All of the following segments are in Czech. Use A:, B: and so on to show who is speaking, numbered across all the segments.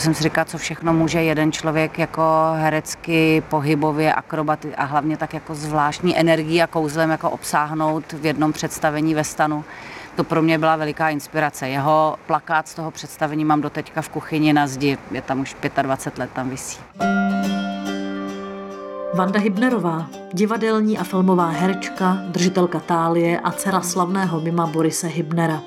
A: Jsem si říkala, co všechno může jeden člověk jako herecky, pohybově, akrobaty a hlavně tak jako zvláštní energii a kouzlem jako obsáhnout v jednom představení ve stanu. To pro mě byla veliká inspirace. Jeho plakát z toho představení mám doteďka v kuchyni na zdi. Je tam už 25 let, tam visí.
B: Vanda Hybnerová, divadelní a filmová herečka, držitelka tálie a dcera slavného mima Borise Hybnera.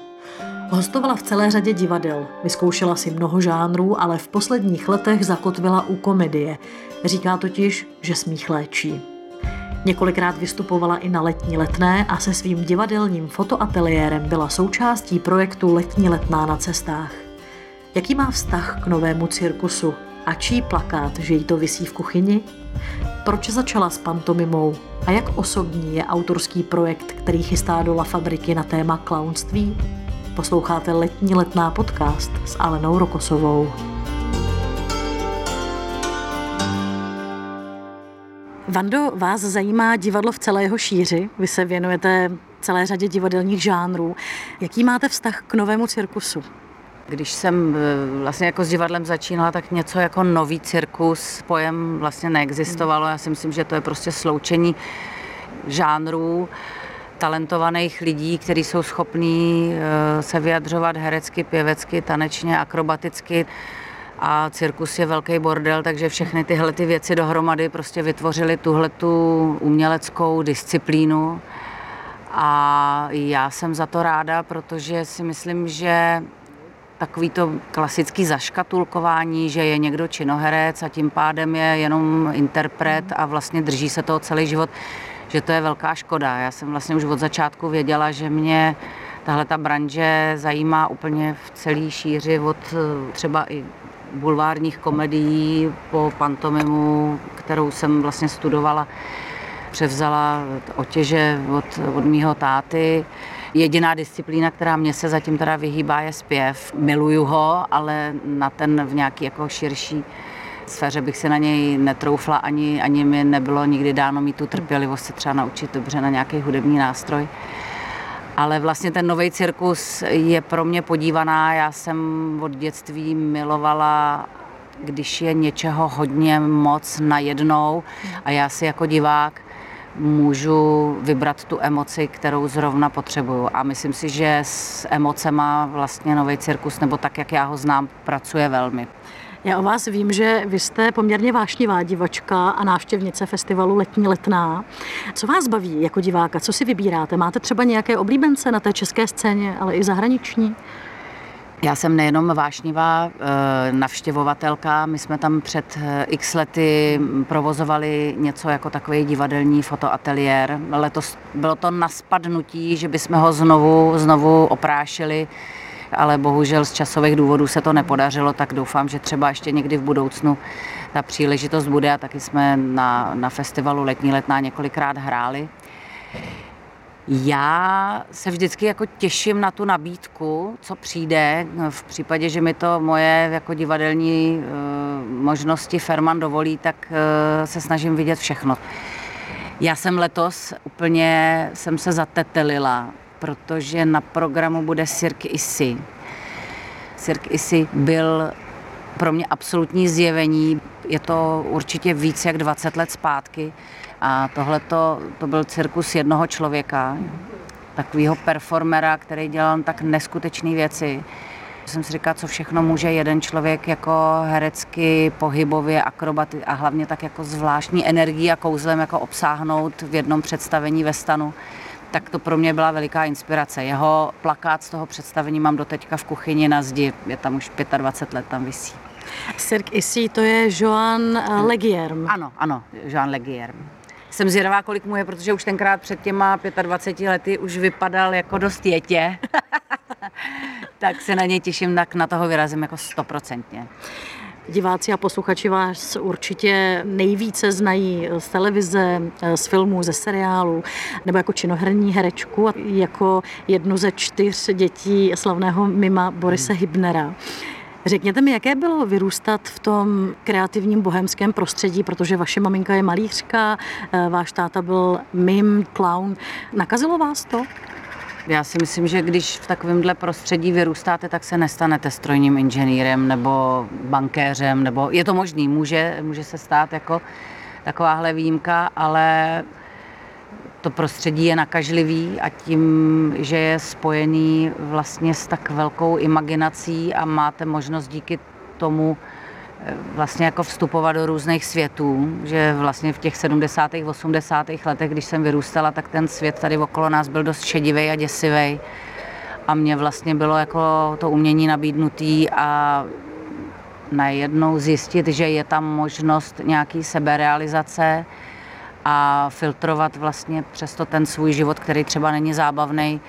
B: Hostovala v celé řadě divadel, vyzkoušela si mnoho žánrů, ale v posledních letech zakotvila u komedie. Říká totiž, že smích léčí. Několikrát vystupovala i na letní letné a se svým divadelním fotoateliérem byla součástí projektu Letní letná na cestách. Jaký má vztah k novému cirkusu? A čí plakát, že jí to visí v kuchyni? Proč začala s pantomimou? A jak osobní je autorský projekt, který chystá do La Fabriky na téma klaunství? Posloucháte letní letná podcast s Alenou Rokosovou. Vando, vás zajímá divadlo v celé jeho šíři. Vy se věnujete celé řadě divadelních žánrů. Jaký máte vztah k novému cirkusu?
A: Když jsem eh, vlastně jako s divadlem začínala, tak něco jako nový cirkus, pojem vlastně neexistovalo. Já si myslím, že to je prostě sloučení žánrů talentovaných lidí, kteří jsou schopní eh, se vyjadřovat herecky, pěvecky, tanečně, akrobaticky. A cirkus je velký bordel, takže všechny tyhle ty věci dohromady prostě vytvořily tuhle tu uměleckou disciplínu. A já jsem za to ráda, protože si myslím, že takový to klasický zaškatulkování, že je někdo činoherec a tím pádem je jenom interpret a vlastně drží se toho celý život, že to je velká škoda. Já jsem vlastně už od začátku věděla, že mě tahle ta branže zajímá úplně v celé šíři od eh, třeba i bulvárních komedií po pantomimu, kterou jsem vlastně studovala, převzala otěže od, od mýho táty. Jediná disciplína, která mě se zatím teda vyhýbá, je zpěv. Miluju ho, ale na ten v nějaký jako širší sféře bych se na něj netroufla, ani, ani mi nebylo nikdy dáno mít tu trpělivost se třeba naučit dobře na nějaký hudební nástroj. Ale vlastně ten nový cirkus je pro mě podívaná. Já jsem od dětství milovala když je něčeho hodně moc najednou a já si jako divák můžu vybrat tu emoci, kterou zrovna potřebuju. A myslím si, že s emocema vlastně nový cirkus, nebo tak, jak já ho znám, pracuje velmi.
B: Já o vás vím, že vy jste poměrně vášnivá divačka a návštěvnice festivalu Letní letná. Co vás baví jako diváka? Co si vybíráte? Máte třeba nějaké oblíbence na té české scéně, ale i zahraniční?
A: Já jsem nejenom vášnivá eh, navštěvovatelka, my jsme tam před eh, x lety provozovali něco jako takový divadelní fotoateliér. Letos bylo to na spadnutí, že bychom ho znovu, znovu oprášili ale bohužel z časových důvodů se to nepodařilo, tak doufám, že třeba ještě někdy v budoucnu ta příležitost bude a taky jsme na, na festivalu Letní letná několikrát hráli. Já se vždycky jako těším na tu nabídku, co přijde. V případě, že mi to moje jako divadelní uh, možnosti Ferman dovolí, tak uh, se snažím vidět všechno. Já jsem letos úplně jsem se zatetelila protože na programu bude Cirque Issy. Cirque Issy byl pro mě absolutní zjevení. Je to určitě víc jak 20 let zpátky a tohle to byl cirkus jednoho člověka, takového performera, který dělal tak neskutečné věci. Jsem si říkala, co všechno může jeden člověk jako herecky, pohybově, akrobaty a hlavně tak jako zvláštní energii a kouzlem jako obsáhnout v jednom představení ve stanu tak to pro mě byla veliká inspirace. Jeho plakát z toho představení mám doteďka v kuchyni na zdi, je tam už 25 let, tam visí.
B: Cirque Issy, to je Joan eh, Legierm.
A: Ano, ano, Joan Legierm. Jsem zvědavá, kolik mu je, protože už tenkrát před těma 25 lety už vypadal jako dost jetě. tak se na něj těším, tak na toho vyrazím jako stoprocentně.
B: Diváci a posluchači vás určitě nejvíce znají z televize, z filmů, ze seriálů, nebo jako činoherní herečku, jako jednu ze čtyř dětí slavného mima Borise Hybnera. Řekněte mi, jaké bylo vyrůstat v tom kreativním bohemském prostředí, protože vaše maminka je malířka, váš táta byl mim, clown. Nakazilo vás to?
A: Já si myslím, že když v takovémhle prostředí vyrůstáte, tak se nestanete strojním inženýrem nebo bankéřem, nebo je to možný, může, může se stát jako takováhle výjimka, ale to prostředí je nakažlivý a tím, že je spojený vlastně s tak velkou imaginací a máte možnost díky tomu vlastně jako vstupovat do různých světů, že vlastně v těch 70. 80. letech, když jsem vyrůstala, tak ten svět tady okolo nás byl dost šedivý a děsivý a mě vlastně bylo jako to umění nabídnutý a najednou zjistit, že je tam možnost nějaký seberealizace a filtrovat vlastně přesto ten svůj život, který třeba není zábavný.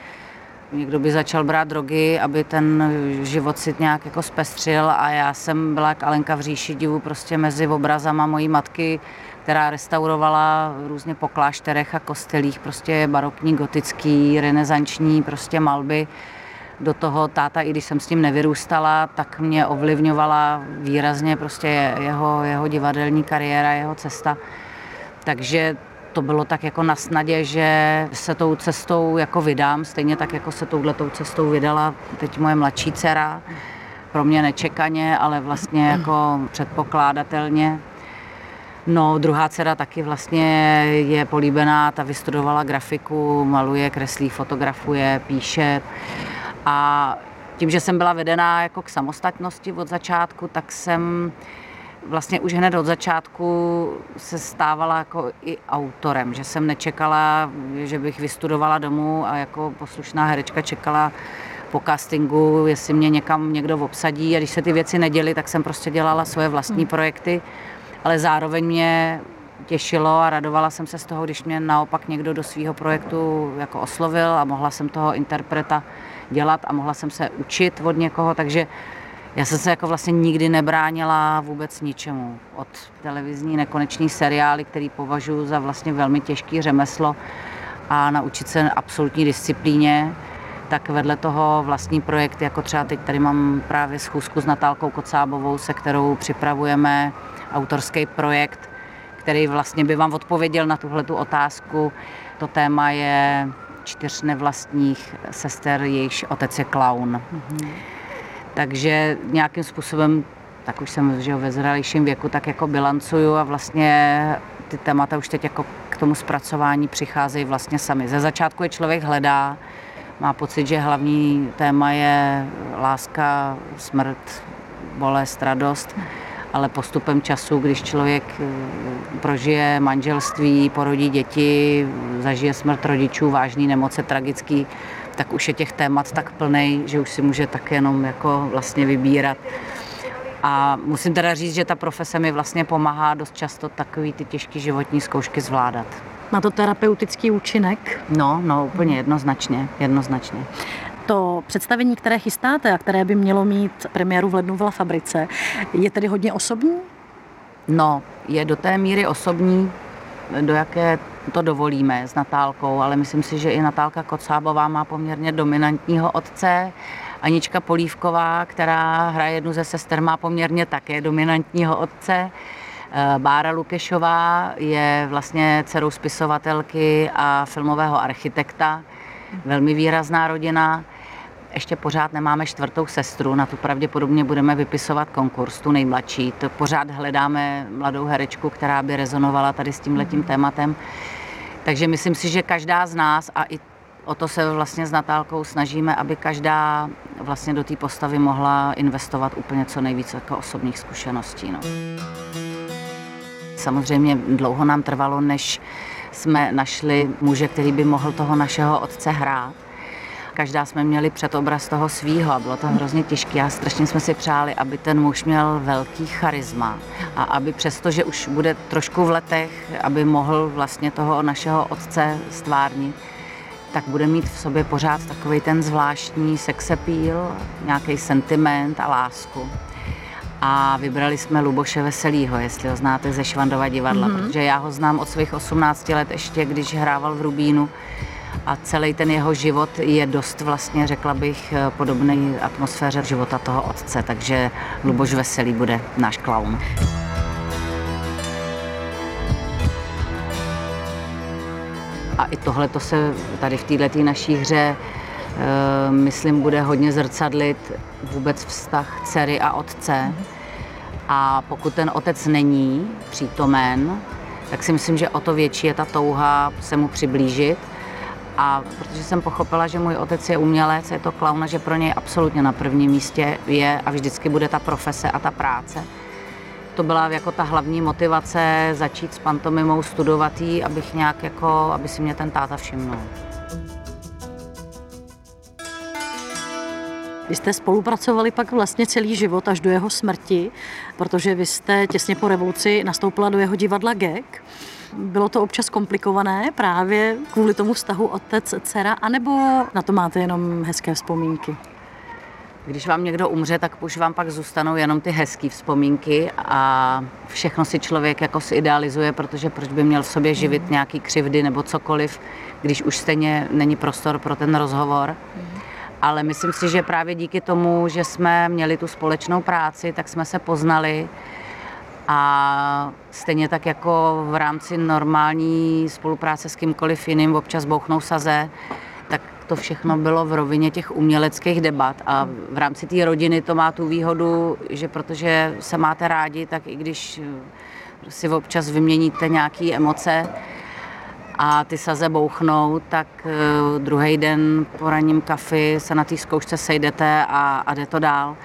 A: Někdo by začal brát drogy, aby ten život si nějak jako zpestřil a já jsem byla jak Alenka v říši divu prostě mezi obrazama mojí matky, která restaurovala různě po klášterech a kostelích, prostě barokní, gotický, renesanční prostě malby do toho táta, i když jsem s tím nevyrůstala, tak mě ovlivňovala výrazně prostě jeho, jeho divadelní kariéra, jeho cesta. Takže to bylo tak jako na snadě, že se tou cestou jako vydám, stejně tak jako se touhletou cestou vydala teď moje mladší dcera, pro mě nečekaně, ale vlastně jako předpokládatelně. No, druhá dcera taky vlastně je políbená, ta vystudovala grafiku, maluje, kreslí, fotografuje, píše. A tím, že jsem byla vedená jako k samostatnosti od začátku, tak jsem vlastně už hned od začátku se stávala jako i autorem, že jsem nečekala, že bych vystudovala domů a jako poslušná herečka čekala po castingu, jestli mě někam někdo obsadí. A když se ty věci neděly, tak jsem prostě dělala svoje vlastní hmm. projekty, ale zároveň mě těšilo a radovala jsem se z toho, když mě naopak někdo do svého projektu jako oslovil a mohla jsem toho interpreta dělat a mohla jsem se učit od někoho, takže já jsem se jako vlastně nikdy nebránila vůbec ničemu. Od televizní nekonečný seriály, který považuji za vlastně velmi těžký řemeslo a naučit se absolutní disciplíně, tak vedle toho vlastní projekt, jako třeba teď tady mám právě schůzku s Natálkou Kocábovou, se kterou připravujeme autorský projekt, který vlastně by vám odpověděl na tuhle tu otázku. To téma je čtyř nevlastních sester, jejichž otec je klaun. Mm-hmm. Takže nějakým způsobem, tak už jsem že ve zralějším věku, tak jako bilancuju a vlastně ty témata už teď jako k tomu zpracování přicházejí vlastně sami. Ze začátku je člověk hledá, má pocit, že hlavní téma je láska, smrt, bolest, radost, ale postupem času, když člověk eh, prožije manželství, porodí děti, zažije smrt rodičů, vážné nemoce, tragický, tak už je těch témat tak plný, že už si může tak jenom jako vlastně vybírat. A musím teda říct, že ta profese mi vlastně pomáhá dost často takový ty těžké životní zkoušky zvládat.
B: Má to terapeutický účinek?
A: No, no, úplně jednoznačně, jednoznačně.
B: To představení, které chystáte a které by mělo mít premiéru v lednu v La Fabrice, je tedy hodně osobní?
A: No, je do té míry osobní, do jaké to dovolíme s Natálkou, ale myslím si, že i Natálka Kocábová má poměrně dominantního otce. Anička Polívková, která hraje jednu ze sester, má poměrně také dominantního otce. Eh, Bára Lukešová je vlastně dcerou spisovatelky a filmového architekta. Velmi výrazná rodina. Ještě pořád nemáme čtvrtou sestru, na tu pravděpodobně budeme vypisovat konkurs, tu nejmladší. To pořád hledáme mladou herečku, která by rezonovala tady s tímhletím mhm. tématem. Takže myslím si, že každá z nás a i o to se vlastně s Natálkou snažíme, aby každá vlastně do té postavy mohla investovat úplně co nejvíce jako osobních zkušeností. No. Samozřejmě dlouho nám trvalo, než jsme našli muže, který by mohl toho našeho otce hrát. Každá jsme měli předobraz toho svýho a bylo to hrozně těžké a strašně jsme si přáli, aby ten muž měl velký charisma a aby přesto, že už bude trošku v letech, aby mohl vlastně toho našeho otce stvárnit, tak bude mít v sobě pořád takový ten zvláštní sexepíl, nějaký sentiment a lásku. A vybrali jsme Luboše Veselýho, jestli ho znáte ze Švandova divadla, mm-hmm. protože já ho znám od svých 18 let ještě, když hrával v Rubínu a celý ten jeho život je dost vlastně, řekla bych, podobný atmosféře života toho otce, takže Luboš Veselý bude náš klaun. A i tohle to se tady v této naší hře myslím, bude hodně zrcadlit vůbec vztah dcery a otce. A pokud ten otec není přítomen, tak si myslím, že o to větší je ta touha se mu přiblížit. A protože jsem pochopila, že můj otec je umělec, je to klauna, že pro něj absolutně na prvním místě je a vždycky bude ta profese a ta práce. To byla jako ta hlavní motivace začít s pantomimou, studovat jí, abych nějak jako, aby si mě ten táta všimnul.
B: Vy jste spolupracovali pak vlastně celý život až do jeho smrti, protože vy jste těsně po revoluci nastoupila do jeho divadla GEK. Bylo to občas komplikované právě kvůli tomu vztahu otec-dcera, anebo na to máte jenom hezké vzpomínky?
A: Když vám někdo umře, tak už vám pak zůstanou jenom ty hezké vzpomínky a všechno si člověk jako si idealizuje, protože proč by měl v sobě živit nějaký křivdy nebo cokoliv, když už stejně není prostor pro ten rozhovor. Ale myslím si, že právě díky tomu, že jsme měli tu společnou práci, tak jsme se poznali a stejně tak jako v rámci normální spolupráce s kýmkoliv jiným občas bouchnou saze, tak to všechno bylo v rovině těch uměleckých debat a v rámci té rodiny to má tu výhodu, že protože se máte rádi, tak i když si občas vyměníte nějaké emoce, a ty saze bouchnou, tak uh, druhý den po ranním kafi se na té zkoušce sejdete a, a jde to dál.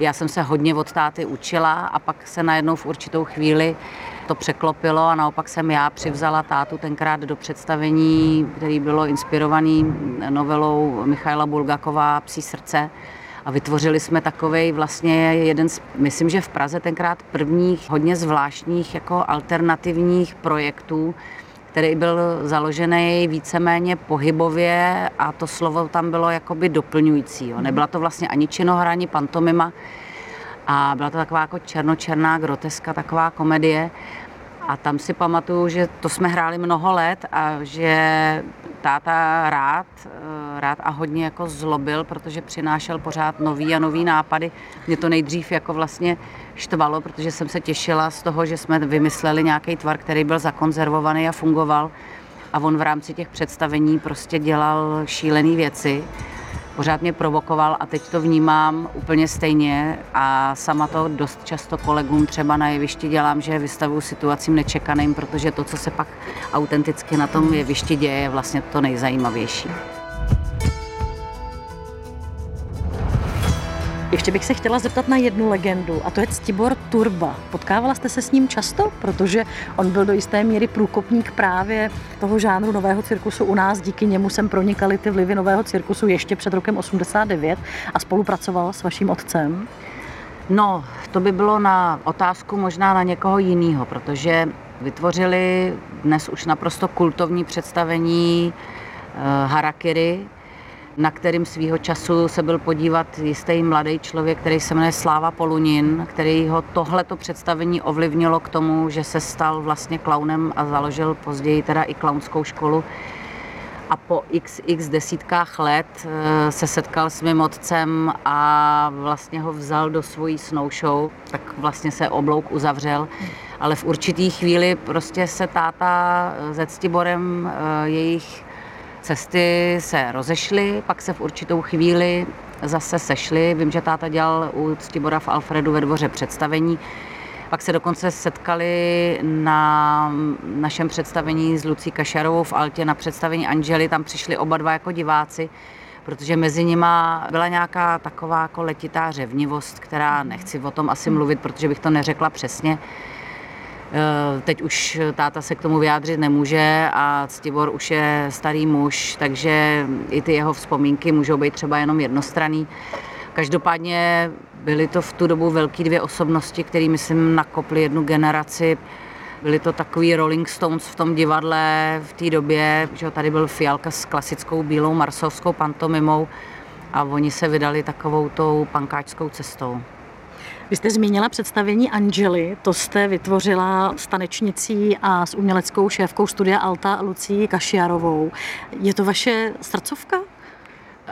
A: Já jsem se hodně od táty učila a pak se najednou v určitou chvíli to překlopilo a naopak jsem já přivzala tátu tenkrát do představení, který bylo inspirovaný novelou Michaila Bulgakova Psí srdce. A vytvořili jsme takový vlastně jeden z, myslím, že v Praze tenkrát prvních hodně zvláštních jako alternativních projektů, který byl založený víceméně pohybově a to slovo tam bylo jakoby doplňující. Jo. Nebyla to vlastně ani činohra, ani pantomima a byla to taková jako černočerná groteska, taková komedie. A tam si pamatuju, že to jsme hráli mnoho let a že táta rád, eh, rád a hodně jako zlobil, protože přinášel pořád nový a nový nápady. Mě to nejdřív jako vlastně štvalo, protože jsem se těšila z toho, že jsme vymysleli nějaký tvar, který byl zakonzervovaný a fungoval. A on v rámci těch představení prostě dělal šílené věci pořád mě provokoval a teď to vnímám úplně stejně a sama to dost často kolegům třeba na jevišti dělám, že vystavuju situacím nečekaným, protože to, co se pak autenticky na tom jevišti děje, je vlastně to nejzajímavější.
B: Ještě bych se chtěla zeptat na jednu legendu, a to je Ctibor Turba. Potkávala jste se s ním často? Protože on byl do jisté míry průkopník právě toho žánru nového cirkusu u nás. Díky němu jsem pronikali ty vlivy nového cirkusu ještě před rokem 89 a spolupracoval s vaším otcem.
A: No, to by bylo na otázku možná na někoho jiného, protože vytvořili dnes už naprosto kultovní představení uh, Harakiri, na kterým svýho času se byl podívat jistý mladý člověk, který se jmenuje Sláva Polunin, který ho tohleto představení ovlivnilo k tomu, že se stal vlastně klaunem a založil později teda i klaunskou školu. A po xx desítkách let eh, se setkal s mým otcem a vlastně ho vzal do svojí snow show, tak vlastně se oblouk uzavřel. Ale v určitý chvíli prostě se táta se Ctiborem eh, jejich cesty se rozešly, pak se v určitou chvíli zase sešly. Vím, že táta dělal u Ctibora v Alfredu ve dvoře představení. Pak se dokonce setkali na našem představení s Lucí Kašarovou v Altě na představení Angely. Tam přišli oba dva jako diváci, protože mezi nima byla nějaká taková jako letitá řevnivost, která nechci o tom asi mluvit, protože bych to neřekla přesně teď už táta se k tomu vyjádřit nemůže a Ctibor už je starý muž, takže i ty jeho vzpomínky můžou být třeba jenom jednostranný. Každopádně byly to v tu dobu velké dvě osobnosti, které, myslím, nakoply jednu generaci. Byly to takový Rolling Stones v tom divadle v té době, že tady byl Fialka s klasickou bílou marsovskou pantomimou a oni se vydali takovou tou pankáčskou cestou.
B: Vy jste zmínila představení Angely, to jste vytvořila s tanečnicí a s uměleckou šéfkou studia Alta Lucí Kašiarovou. Je to vaše srdcovka?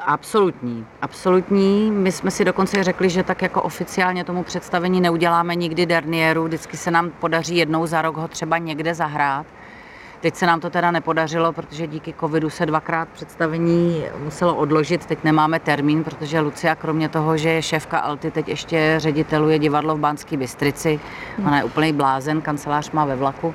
A: Absolutní, absolutní. My jsme si dokonce řekli, že tak jako oficiálně tomu představení neuděláme nikdy dernieru, vždycky se nám podaří jednou za rok ho třeba někde zahrát. Teď se nám to teda nepodařilo, protože díky covidu se dvakrát představení muselo odložit. Teď nemáme termín, protože Lucia kromě toho, že je šéfka Alty, teď ještě řediteluje divadlo v Banské Bystrici. Ona je úplný blázen, kancelář má ve vlaku.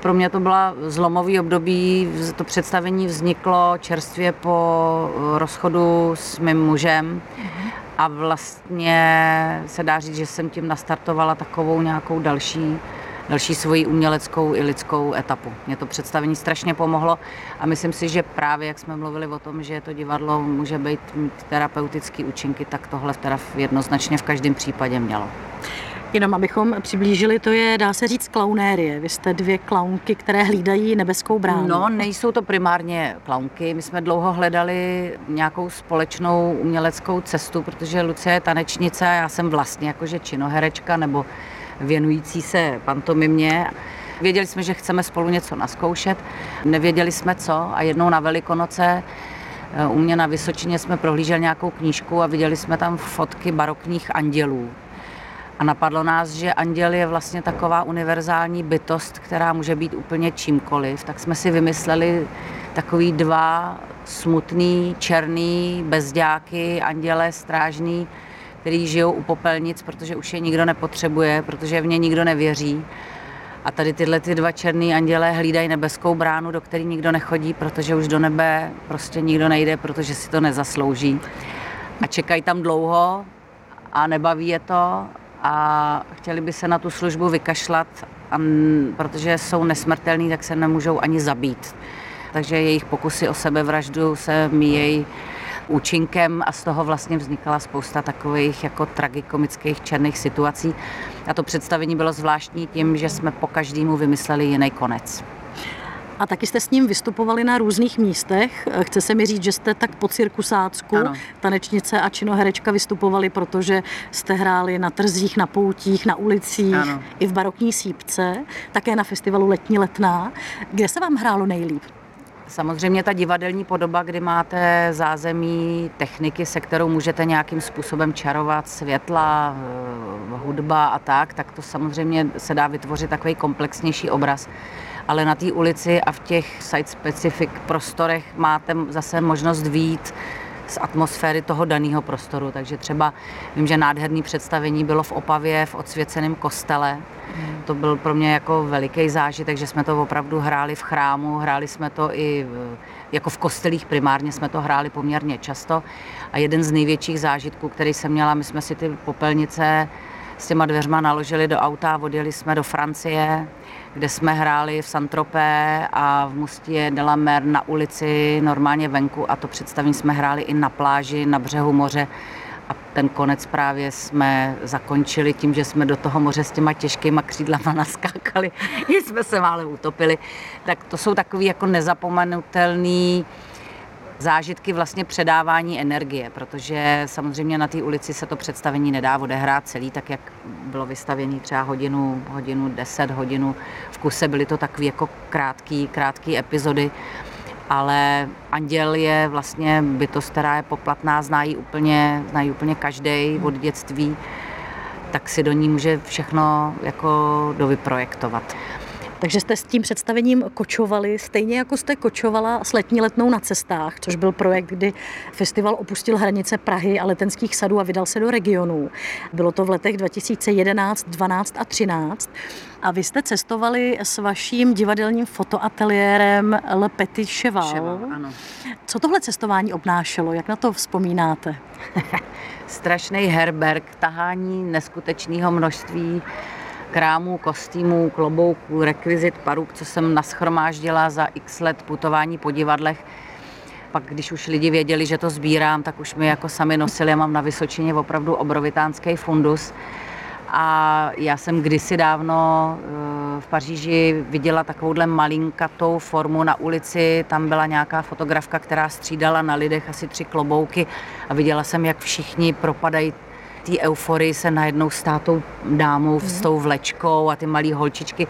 A: Pro mě to byla zlomový období, to představení vzniklo čerstvě po rozchodu s mým mužem a vlastně se dá říct, že jsem tím nastartovala takovou nějakou další další svoji uměleckou i lidskou etapu. Mě to představení strašně pomohlo a myslím si, že právě jak jsme mluvili o tom, že to divadlo může být mít terapeutický účinky, tak tohle teda jednoznačně v každém případě mělo.
B: Jenom abychom přiblížili, to je, dá se říct, klaunérie. Vy jste dvě klaunky, které hlídají nebeskou bránu.
A: No, nejsou to primárně klaunky. My jsme dlouho hledali nějakou společnou uměleckou cestu, protože Lucie je tanečnice a já jsem vlastně jakože činoherečka nebo věnující se pantomimě. Věděli jsme, že chceme spolu něco naskoušet, nevěděli jsme co a jednou na Velikonoce eh, u mě na Vysočině jsme prohlíželi nějakou knížku a viděli jsme tam fotky barokních andělů. A napadlo nás, že anděl je vlastně taková univerzální bytost, která může být úplně čímkoliv. Tak jsme si vymysleli takový dva smutný, černý bezďáky, anděle strážný, který žijou u popelnic, protože už je nikdo nepotřebuje, protože v ně nikdo nevěří. A tady tyhle ty dva černý anděle hlídají nebeskou bránu, do které nikdo nechodí, protože už do nebe prostě nikdo nejde, protože si to nezaslouží. A čekají tam dlouho a nebaví je to a chtěli by se na tu službu vykašlat, a protože jsou nesmrtelní, tak se nemůžou ani zabít. Takže jejich pokusy o sebevraždu se míjejí účinkem a z toho vlastně vznikala spousta takových jako tragikomických černých situací. A to představení bylo zvláštní tím, že jsme po každému vymysleli jiný konec.
B: A taky jste s ním vystupovali na různých místech. Chce se mi říct, že jste tak po cirkusácku, ano. tanečnice a činoherečka vystupovali, protože jste hráli na trzích, na poutích, na ulicích, ano. i v barokní sípce, také na festivalu Letní letná. Kde se vám hrálo nejlíp?
A: Samozřejmě ta divadelní podoba, kdy máte zázemí techniky, se kterou můžete nějakým způsobem čarovat, světla, eh, hudba a tak, tak to samozřejmě se dá vytvořit takový komplexnější obraz. Ale na té ulici a v těch site-specific prostorech máte zase možnost výjít z atmosféry toho daného prostoru. Takže třeba vím, že nádherné představení bylo v Opavě v odsvěceném kostele. To byl pro mě jako veliký zážitek, že jsme to opravdu hráli v chrámu, hráli jsme to i v, jako v kostelích primárně jsme to hráli poměrně často. A jeden z největších zážitků, který jsem měla, my jsme si ty popelnice s těma dveřma naložili do auta a odjeli jsme do Francie, kde jsme hráli v Santropé a v Mustě de Mer na ulici, normálně venku a to představení jsme hráli i na pláži, na břehu moře a ten konec právě jsme zakončili tím, že jsme do toho moře s těma těžkýma křídlama naskákali, jsme se málem utopili. Tak to jsou takový jako nezapomenutelný zážitky vlastně předávání energie, protože samozřejmě na té ulici se to představení nedá odehrát celý, tak jak bylo vystavěné třeba hodinu, hodinu, deset hodinu v kuse, byly to takové jako krátký, krátký epizody, ale anděl je vlastně bytost, která je poplatná, znají úplně, znají úplně každý od dětství, tak si do ní může všechno jako dovyprojektovat.
B: Takže jste s tím představením kočovali, stejně jako jste kočovala s letní letnou na cestách, což byl projekt, kdy festival opustil hranice Prahy a letenských sadů a vydal se do regionů. Bylo to v letech 2011, 12 a 13. A vy jste cestovali s vaším divadelním fotoateliérem Le Petit Cheval. Cheval ano. Co tohle cestování obnášelo? Jak na to vzpomínáte?
A: Strašný herberg, tahání neskutečného množství krámů, kostýmů, klobouků, rekvizit, paruk, co jsem naschromáždila za x let putování po divadlech. Pak, když už lidi věděli, že to sbírám, tak už mi jako sami nosili. Já mám na Vysočině opravdu obrovitánský fundus. A já jsem kdysi dávno eh, v Paříži viděla takovouhle malinkatou formu na ulici. Tam byla nějaká fotografka, která střídala na lidech asi tři klobouky a viděla jsem, jak všichni propadají té euforii se najednou s tátou dámou mm. s tou vlečkou a ty malé holčičky.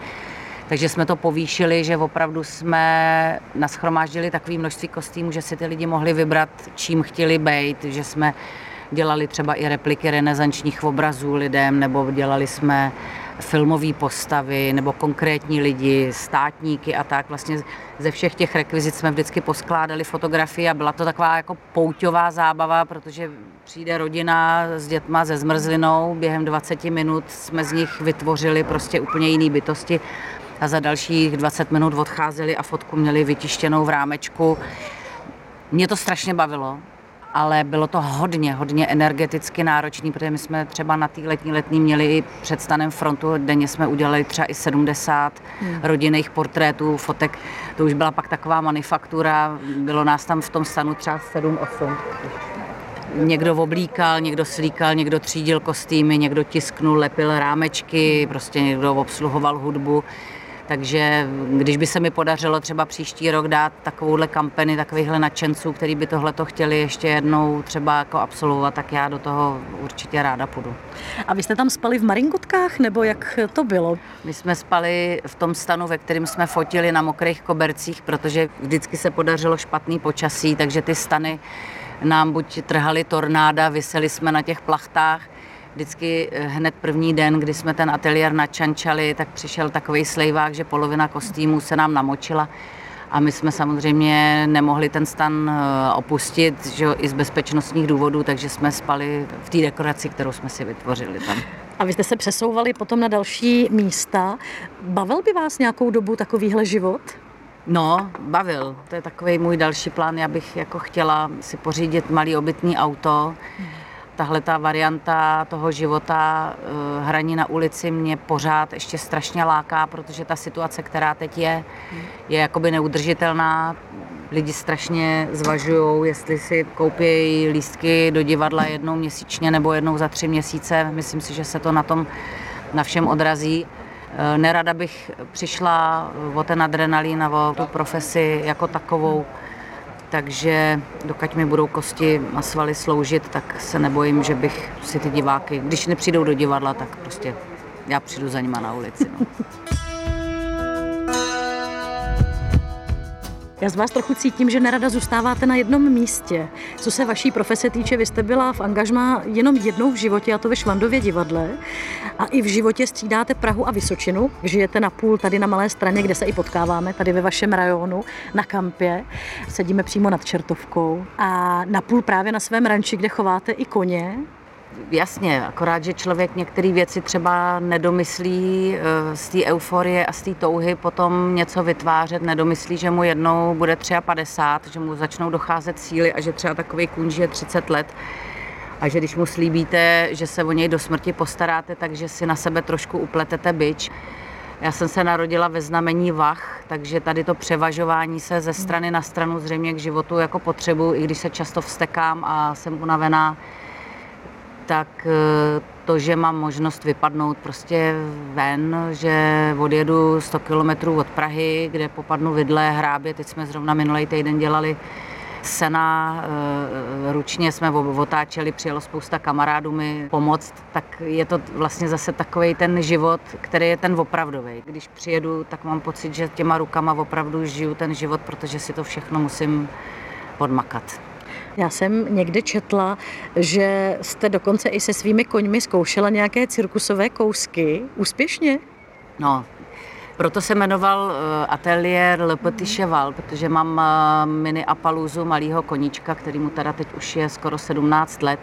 A: Takže jsme to povýšili, že opravdu jsme naschromáždili takové množství kostýmů, že si ty lidi mohli vybrat, čím chtěli být, že jsme dělali třeba i repliky renesančních obrazů lidem, nebo dělali jsme filmové postavy nebo konkrétní lidi, státníky a tak. Vlastně ze všech těch rekvizit jsme vždycky poskládali fotografii a byla to taková jako pouťová zábava, protože přijde rodina s dětma ze zmrzlinou, během 20 minut jsme z nich vytvořili prostě úplně jiný bytosti a za dalších 20 minut odcházeli a fotku měli vytištěnou v rámečku. Mě to strašně bavilo, ale bylo to hodně, hodně energeticky náročný, protože my jsme třeba na té letní letní měli i před stanem frontu, denně jsme udělali třeba i 70 hmm. rodinných portrétů, fotek. To už byla pak taková manufaktura, bylo nás tam v tom stanu třeba 7-8. Někdo oblíkal, někdo slíkal, někdo třídil kostýmy, někdo tisknul, lepil rámečky, prostě někdo obsluhoval hudbu. Takže když by se mi podařilo třeba příští rok dát takovouhle kampany, takovýchhle nadšenců, který by tohle to chtěli ještě jednou třeba jako absolvovat, tak já do toho určitě ráda půjdu.
B: A vy jste tam spali v Maringotkách, nebo jak to bylo?
A: My jsme spali v tom stanu, ve kterém jsme fotili na mokrých kobercích, protože vždycky se podařilo špatný počasí, takže ty stany nám buď trhali tornáda, vyseli jsme na těch plachtách, vždycky eh, hned první den, kdy jsme ten ateliér načančali, tak přišel takový slejvák, že polovina kostýmů se nám namočila. A my jsme samozřejmě nemohli ten stan eh, opustit, že i z bezpečnostních důvodů, takže jsme spali v té dekoraci, kterou jsme si vytvořili tam.
B: A vy jste se přesouvali potom na další místa. Bavil by vás nějakou dobu takovýhle život?
A: No, bavil. To je takový můj další plán. Já bych jako chtěla si pořídit malý obytný auto, tahle ta varianta toho života, eh, hraní na ulici mě pořád ještě strašně láká, protože ta situace, která teď je, je jakoby neudržitelná. Lidi strašně zvažují, jestli si koupí lístky do divadla jednou měsíčně nebo jednou za tři měsíce. Myslím si, že se to na tom na všem odrazí. Eh, nerada bych přišla o ten adrenalín a o tu profesi jako takovou takže dokud mi budou kosti a svaly sloužit, tak se nebojím, že bych si ty diváky, když nepřijdou do divadla, tak prostě já přijdu za nima na ulici. No.
B: Já z vás trochu cítím, že nerada zůstáváte na jednom místě. Co se vaší profese týče, vy jste byla v angažmá jenom jednou v životě, a to ve Švandově divadle. A i v životě střídáte Prahu a Vysočinu. Žijete na půl tady na Malé straně, kde se i potkáváme, tady ve vašem rajonu, na kampě. Sedíme přímo nad Čertovkou. A na půl právě na svém ranči, kde chováte i koně.
A: Jasně, akorát, že člověk některé věci třeba nedomyslí eh, z té euforie a z té touhy potom něco vytvářet, nedomyslí, že mu jednou bude 53, že mu začnou docházet síly a že třeba takový kůň je 30 let a že když mu slíbíte, že se o něj do smrti postaráte, takže si na sebe trošku upletete byč. Já jsem se narodila ve znamení Vach, takže tady to převažování se ze strany na stranu zřejmě k životu jako potřebu, i když se často vstekám a jsem unavená, tak eh, to, že mám možnost vypadnout prostě ven, že odjedu 100 kilometrů od Prahy, kde popadnu vidle, hrábě, teď jsme zrovna minulý týden dělali sena, eh, ručně jsme otáčeli, přijelo spousta kamarádů mi pomoct, tak je to vlastně zase takový ten život, který je ten opravdový. Když přijedu, tak mám pocit, že těma rukama opravdu žiju ten život, protože si to všechno musím podmakat.
B: Já jsem někde četla, že jste dokonce i se svými koňmi zkoušela nějaké cirkusové kousky. Úspěšně?
A: No, proto se jmenoval eh, ateliér Le Petit Cheval, protože mám eh, mini Apaluzu, malého koníčka, který mu teda teď už je skoro 17 let.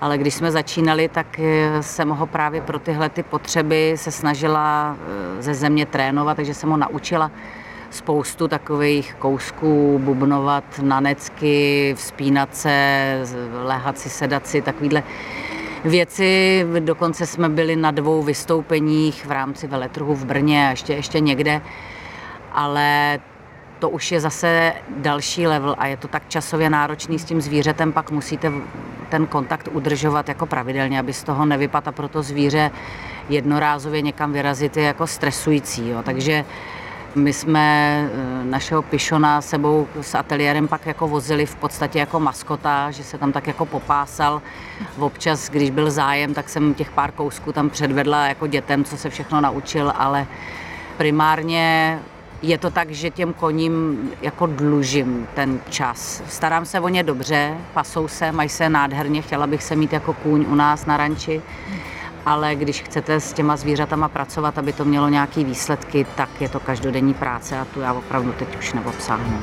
A: Ale když jsme začínali, tak eh, jsem ho právě pro tyhle ty potřeby se snažila ze země trénovat, takže jsem ho naučila spoustu takových kousků, bubnovat na necky, vzpínat se, lehat si, sedat si, takovýhle věci. Dokonce jsme byli na dvou vystoupeních v rámci veletrhu v Brně a ještě, ještě někde, ale to už je zase další level a je to tak časově náročný s tím zvířetem, pak musíte ten kontakt udržovat jako pravidelně, aby z toho nevypadlo a pro to zvíře jednorázově někam vyrazit je jako stresující. Jo. Takže my jsme eh, našeho pišona sebou s ateliérem pak jako vozili v podstatě jako maskota, že se tam tak jako popásal. Občas, když byl zájem, tak jsem těch pár kousků tam předvedla jako dětem, co se všechno naučil, ale primárně je to tak, že těm koním jako dlužím ten čas. Starám se o ně dobře, pasou se, mají se nádherně, chtěla bych se mít jako kůň u nás na ranči ale když chcete s těma zvířatama pracovat, aby to mělo nějaké výsledky, tak je to každodenní práce a tu já opravdu teď už neobsáhnu.